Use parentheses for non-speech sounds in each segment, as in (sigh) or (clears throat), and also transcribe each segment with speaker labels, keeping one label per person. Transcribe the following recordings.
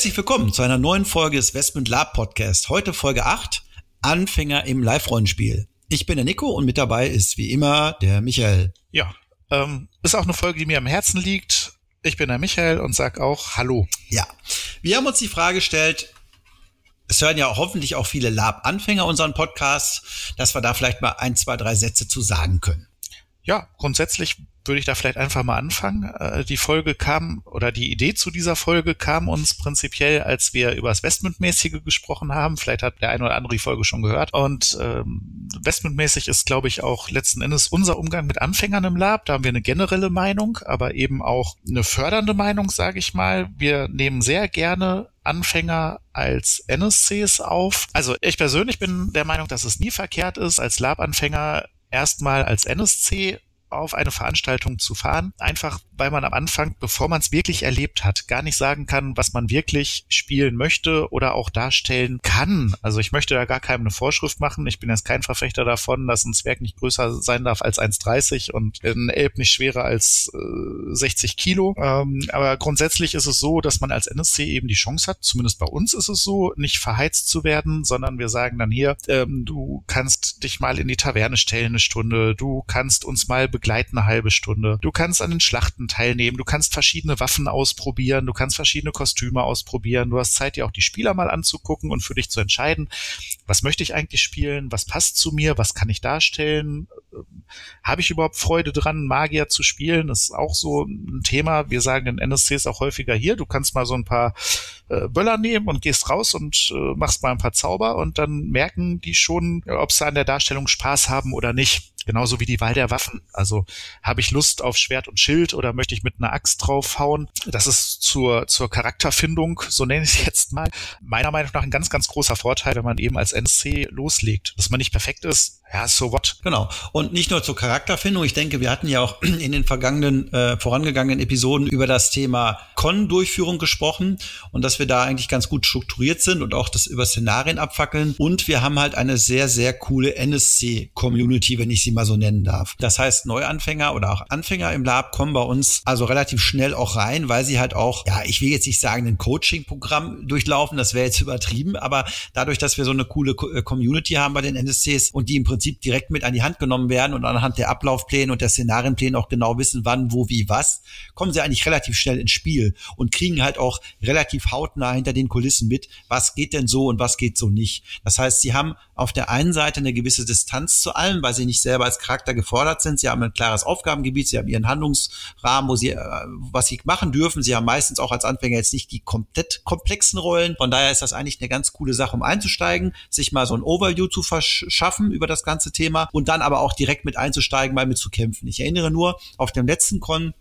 Speaker 1: Herzlich willkommen zu einer neuen Folge des Westmund Lab Podcast. Heute Folge 8, Anfänger im Live-Rollenspiel. Ich bin der Nico und mit dabei ist wie immer der Michael.
Speaker 2: Ja, ähm, ist auch eine Folge, die mir am Herzen liegt. Ich bin der Michael und sag auch Hallo.
Speaker 1: Ja, wir haben uns die Frage gestellt, es hören ja hoffentlich auch viele Lab-Anfänger unseren Podcast, dass wir da vielleicht mal ein, zwei, drei Sätze zu sagen können.
Speaker 2: Ja, grundsätzlich würde ich da vielleicht einfach mal anfangen. Äh, die Folge kam oder die Idee zu dieser Folge kam uns prinzipiell, als wir über das Westmund-mäßige gesprochen haben. Vielleicht hat der eine oder andere die Folge schon gehört. Und ähm, Westmund-mäßig ist, glaube ich, auch letzten Endes unser Umgang mit Anfängern im Lab. Da haben wir eine generelle Meinung, aber eben auch eine fördernde Meinung, sage ich mal. Wir nehmen sehr gerne Anfänger als NSCs auf. Also ich persönlich bin der Meinung, dass es nie verkehrt ist, als Lab-Anfänger erstmal als NSC auf eine Veranstaltung zu fahren, einfach weil man am Anfang, bevor man es wirklich erlebt hat, gar nicht sagen kann, was man wirklich spielen möchte oder auch darstellen kann. Also ich möchte da gar keinem eine Vorschrift machen. Ich bin jetzt kein Verfechter davon, dass ein Zwerg nicht größer sein darf als 1,30 und ein Elb nicht schwerer als äh, 60 Kilo. Ähm, aber grundsätzlich ist es so, dass man als NSC eben die Chance hat, zumindest bei uns ist es so, nicht verheizt zu werden, sondern wir sagen dann hier, ähm, du kannst dich mal in die Taverne stellen eine Stunde, du kannst uns mal begleiten eine halbe Stunde. Du kannst an den Schlachten teilnehmen, du kannst verschiedene Waffen ausprobieren, du kannst verschiedene Kostüme ausprobieren, du hast Zeit, dir auch die Spieler mal anzugucken und für dich zu entscheiden, was möchte ich eigentlich spielen, was passt zu mir, was kann ich darstellen, ähm, habe ich überhaupt Freude dran, Magier zu spielen, das ist auch so ein Thema. Wir sagen in NSCs auch häufiger hier, du kannst mal so ein paar äh, Böller nehmen und gehst raus und äh, machst mal ein paar Zauber und dann merken die schon, ob sie an der Darstellung Spaß haben oder nicht. Genauso wie die Wahl der Waffen. Also habe ich Lust auf Schwert und Schild oder möchte ich mit einer Axt draufhauen? Das ist zur, zur Charakterfindung, so nenne ich es jetzt mal, meiner Meinung nach ein ganz, ganz großer Vorteil, wenn man eben als NC loslegt. Dass man nicht perfekt ist, ja, so what?
Speaker 1: Genau. Und nicht nur zur Charakterfindung. Ich denke, wir hatten ja auch (clears throat) in den vergangenen, äh, vorangegangenen Episoden über das Thema Con-Durchführung gesprochen und dass wir da eigentlich ganz gut strukturiert sind und auch das über Szenarien abfackeln. Und wir haben halt eine sehr, sehr coole NSC-Community, wenn ich sie mal so nennen darf. Das heißt, Neuanfänger oder auch Anfänger im Lab kommen bei uns also relativ schnell auch rein, weil sie halt auch, ja, ich will jetzt nicht sagen, ein Coaching-Programm durchlaufen, das wäre jetzt übertrieben, aber dadurch, dass wir so eine coole äh, Community haben bei den NSCs und die im Prinzip Prinzip direkt mit an die Hand genommen werden und anhand der Ablaufpläne und der Szenarienpläne auch genau wissen, wann, wo, wie, was, kommen sie eigentlich relativ schnell ins Spiel und kriegen halt auch relativ hautnah hinter den Kulissen mit, was geht denn so und was geht so nicht. Das heißt, sie haben auf der einen Seite eine gewisse Distanz zu allem, weil sie nicht selber als Charakter gefordert sind. Sie haben ein klares Aufgabengebiet, sie haben ihren Handlungsrahmen, wo sie, äh, was sie machen dürfen. Sie haben meistens auch als Anfänger jetzt nicht die komplett komplexen Rollen. Von daher ist das eigentlich eine ganz coole Sache, um einzusteigen, sich mal so ein Overview zu verschaffen über das ganze Thema und dann aber auch direkt mit einzusteigen, mal mit zu kämpfen. Ich erinnere nur, auf dem letzten Con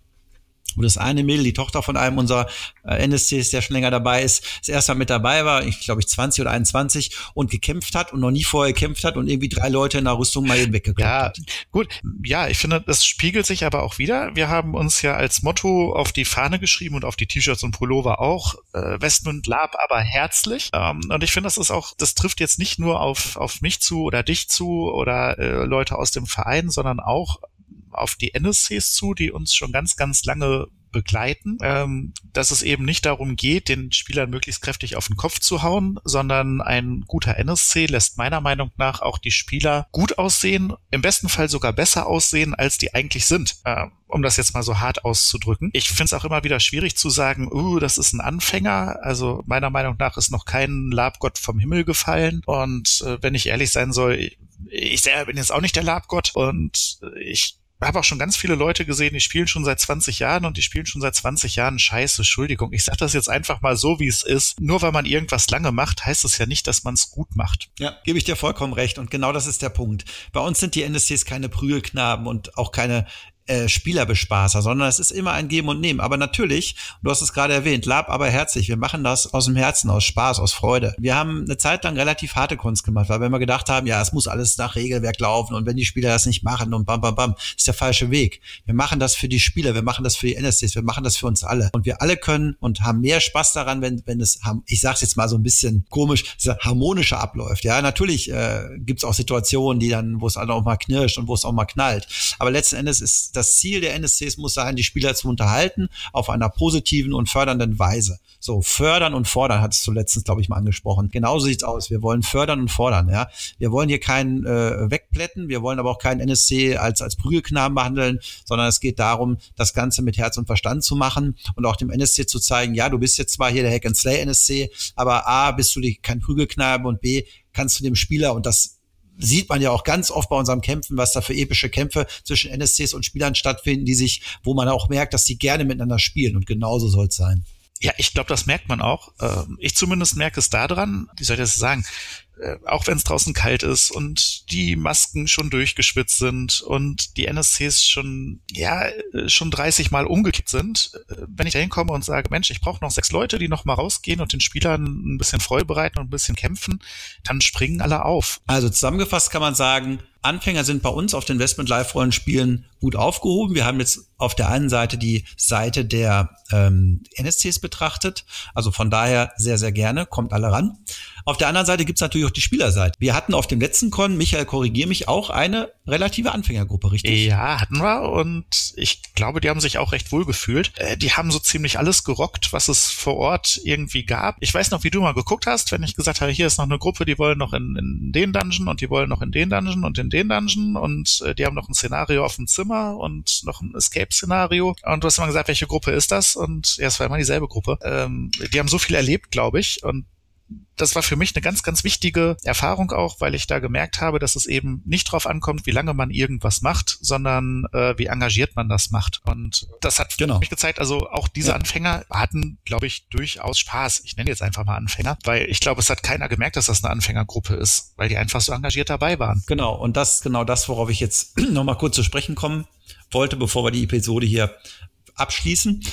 Speaker 1: wo das eine Mädel, die Tochter von einem unserer äh, NSCs, der schon länger dabei ist, das erste Mal mit dabei war, ich glaube ich 20 oder 21 und gekämpft hat und noch nie vorher gekämpft hat und irgendwie drei Leute in der Rüstung mal eben weggeklappt
Speaker 2: ja,
Speaker 1: hat.
Speaker 2: Gut, ja, ich finde, das spiegelt sich aber auch wieder. Wir haben uns ja als Motto auf die Fahne geschrieben und auf die T-Shirts und Pullover auch, äh, Westmund Lab, aber herzlich. Ähm, und ich finde, das ist auch, das trifft jetzt nicht nur auf, auf mich zu oder dich zu oder äh, Leute aus dem Verein, sondern auch auf die NSCs zu, die uns schon ganz, ganz lange begleiten, ähm, dass es eben nicht darum geht, den Spielern möglichst kräftig auf den Kopf zu hauen, sondern ein guter NSC lässt meiner Meinung nach auch die Spieler gut aussehen, im besten Fall sogar besser aussehen, als die eigentlich sind. Ähm, um das jetzt mal so hart auszudrücken. Ich finde es auch immer wieder schwierig zu sagen, uh, das ist ein Anfänger. Also meiner Meinung nach ist noch kein Labgott vom Himmel gefallen. Und äh, wenn ich ehrlich sein soll, ich, selber bin jetzt auch nicht der Labgott und ich habe auch schon ganz viele Leute gesehen, die spielen schon seit 20 Jahren und die spielen schon seit 20 Jahren Scheiße. Entschuldigung, ich sage das jetzt einfach mal so, wie es ist. Nur weil man irgendwas lange macht, heißt es ja nicht, dass man es gut macht.
Speaker 1: Ja, gebe ich dir vollkommen recht. Und genau das ist der Punkt. Bei uns sind die NSCs keine Prügelknaben und auch keine äh, Spielerbespaßer, sondern es ist immer ein Geben und Nehmen. Aber natürlich, du hast es gerade erwähnt, Lab aber herzlich. Wir machen das aus dem Herzen, aus Spaß, aus Freude. Wir haben eine Zeit lang relativ harte Kunst gemacht, weil wir immer gedacht haben, ja, es muss alles nach Regelwerk laufen und wenn die Spieler das nicht machen und bam, bam, bam, ist der falsche Weg. Wir machen das für die Spieler, wir machen das für die NSCs, wir machen das für uns alle. Und wir alle können und haben mehr Spaß daran, wenn, wenn es, ich sag's jetzt mal so ein bisschen komisch, harmonischer abläuft. Ja, natürlich äh, gibt es auch Situationen, die dann, wo es auch mal knirscht und wo es auch mal knallt. Aber letzten Endes ist das Ziel der NSCs muss sein, die Spieler zu unterhalten auf einer positiven und fördernden Weise. So, fördern und fordern hat es zuletzt, glaube ich, mal angesprochen. Genauso sieht's aus. Wir wollen fördern und fordern, ja. Wir wollen hier keinen äh, wegplätten, wir wollen aber auch keinen NSC als, als Prügelknaben behandeln, sondern es geht darum, das Ganze mit Herz und Verstand zu machen und auch dem NSC zu zeigen, ja, du bist jetzt zwar hier der Hack and Slay NSC, aber A, bist du kein Prügelknabe und B, kannst du dem Spieler und das sieht man ja auch ganz oft bei unserem Kämpfen, was da für epische Kämpfe zwischen NSCs und Spielern stattfinden, die sich, wo man auch merkt, dass die gerne miteinander spielen und genauso soll es sein.
Speaker 2: Ja, ich glaube, das merkt man auch. Ähm, ich zumindest merke es daran, wie soll ich das sagen, auch wenn es draußen kalt ist und die Masken schon durchgeschwitzt sind und die NSCs schon, ja, äh, schon 30 Mal umgekippt sind, äh, wenn ich da hinkomme und sage, Mensch, ich brauche noch sechs Leute, die noch rausgehen und den Spielern ein bisschen Freude bereiten und ein bisschen kämpfen, dann springen alle auf.
Speaker 1: Also zusammengefasst kann man sagen, Anfänger sind bei uns auf den Investment Live Rollenspielen gut aufgehoben. Wir haben jetzt auf der einen Seite die Seite der ähm, NSCs betrachtet. Also von daher sehr, sehr gerne. Kommt alle ran. Auf der anderen Seite gibt's natürlich auch die Spielerseite. Wir hatten auf dem letzten Con, Michael, korrigier mich, auch eine relative Anfängergruppe, richtig?
Speaker 2: Ja, hatten wir und ich glaube, die haben sich auch recht wohl gefühlt. Äh, die haben so ziemlich alles gerockt, was es vor Ort irgendwie gab. Ich weiß noch, wie du mal geguckt hast, wenn ich gesagt habe, hier ist noch eine Gruppe, die wollen noch in, in den Dungeon und die wollen noch in den Dungeon und in den Dungeon und äh, die haben noch ein Szenario auf dem Zimmer und noch ein Escape-Szenario. Und du hast immer gesagt, welche Gruppe ist das? Und ja, es war immer dieselbe Gruppe. Ähm, die haben so viel erlebt, glaube ich. Und das war für mich eine ganz, ganz wichtige Erfahrung auch, weil ich da gemerkt habe, dass es eben nicht drauf ankommt, wie lange man irgendwas macht, sondern äh, wie engagiert man das macht. Und das hat genau. mich gezeigt, also auch diese ja. Anfänger hatten, glaube ich, durchaus Spaß. Ich nenne jetzt einfach mal Anfänger, weil ich glaube, es hat keiner gemerkt, dass das eine Anfängergruppe ist, weil die einfach so engagiert dabei waren.
Speaker 1: Genau, und das genau das, worauf ich jetzt (clears throat) nochmal kurz zu sprechen kommen wollte, bevor wir die Episode hier abschließen.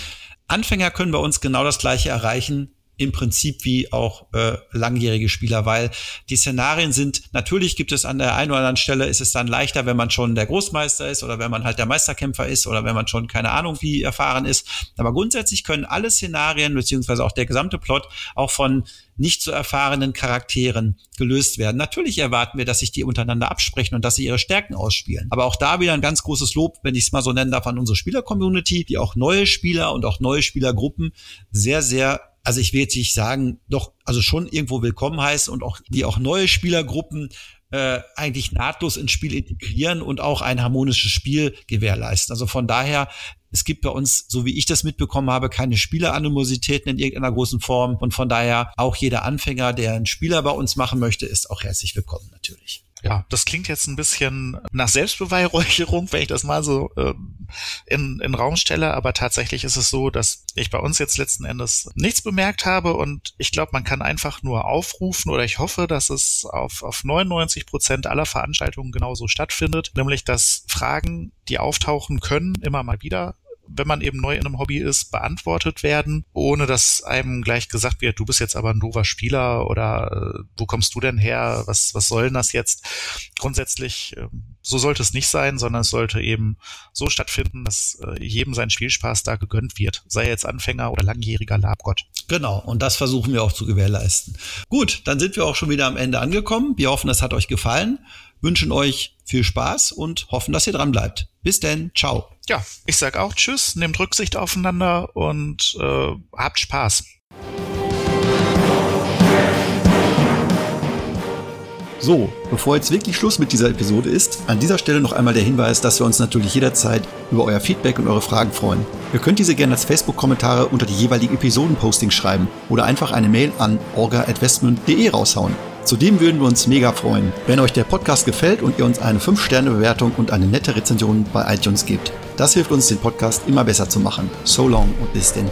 Speaker 1: Anfänger können bei uns genau das Gleiche erreichen im Prinzip wie auch äh, langjährige Spieler, weil die Szenarien sind, natürlich gibt es an der einen oder anderen Stelle, ist es dann leichter, wenn man schon der Großmeister ist oder wenn man halt der Meisterkämpfer ist oder wenn man schon keine Ahnung wie erfahren ist. Aber grundsätzlich können alle Szenarien beziehungsweise auch der gesamte Plot auch von nicht so erfahrenen Charakteren gelöst werden. Natürlich erwarten wir, dass sich die untereinander absprechen und dass sie ihre Stärken ausspielen. Aber auch da wieder ein ganz großes Lob, wenn ich es mal so nennen darf, an unsere Spieler-Community, die auch neue Spieler und auch neue Spielergruppen sehr, sehr also ich will jetzt nicht sagen, doch, also schon irgendwo willkommen heißen und auch die auch neue Spielergruppen äh, eigentlich nahtlos ins Spiel integrieren und auch ein harmonisches Spiel gewährleisten. Also von daher, es gibt bei uns, so wie ich das mitbekommen habe, keine Spieleranimositäten in irgendeiner großen Form. Und von daher auch jeder Anfänger, der einen Spieler bei uns machen möchte, ist auch herzlich willkommen natürlich.
Speaker 2: Ja, das klingt jetzt ein bisschen nach Selbstbeweihräucherung, wenn ich das mal so ähm, in, in Raum stelle, aber tatsächlich ist es so, dass ich bei uns jetzt letzten Endes nichts bemerkt habe und ich glaube, man kann einfach nur aufrufen oder ich hoffe, dass es auf, auf 99 Prozent aller Veranstaltungen genauso stattfindet, nämlich dass Fragen, die auftauchen können, immer mal wieder wenn man eben neu in einem Hobby ist, beantwortet werden, ohne dass einem gleich gesagt wird, du bist jetzt aber ein doofer Spieler oder äh, wo kommst du denn her, was, was soll denn das jetzt? Grundsätzlich, äh, so sollte es nicht sein, sondern es sollte eben so stattfinden, dass äh, jedem sein Spielspaß da gegönnt wird, sei jetzt Anfänger oder langjähriger Labgott.
Speaker 1: Genau, und das versuchen wir auch zu gewährleisten. Gut, dann sind wir auch schon wieder am Ende angekommen. Wir hoffen, es hat euch gefallen wünschen euch viel Spaß und hoffen, dass ihr dran bleibt. Bis denn, ciao.
Speaker 2: Ja, ich sag auch Tschüss, nehmt Rücksicht aufeinander und äh, habt Spaß.
Speaker 1: So, bevor jetzt wirklich Schluss mit dieser Episode ist, an dieser Stelle noch einmal der Hinweis, dass wir uns natürlich jederzeit über euer Feedback und eure Fragen freuen. Ihr könnt diese gerne als Facebook-Kommentare unter die jeweiligen Episoden-Postings schreiben oder einfach eine Mail an orga.westmund.de raushauen. Zudem würden wir uns mega freuen, wenn euch der Podcast gefällt und ihr uns eine 5-Sterne-Bewertung und eine nette Rezension bei iTunes gebt. Das hilft uns, den Podcast immer besser zu machen. So long und bis denn.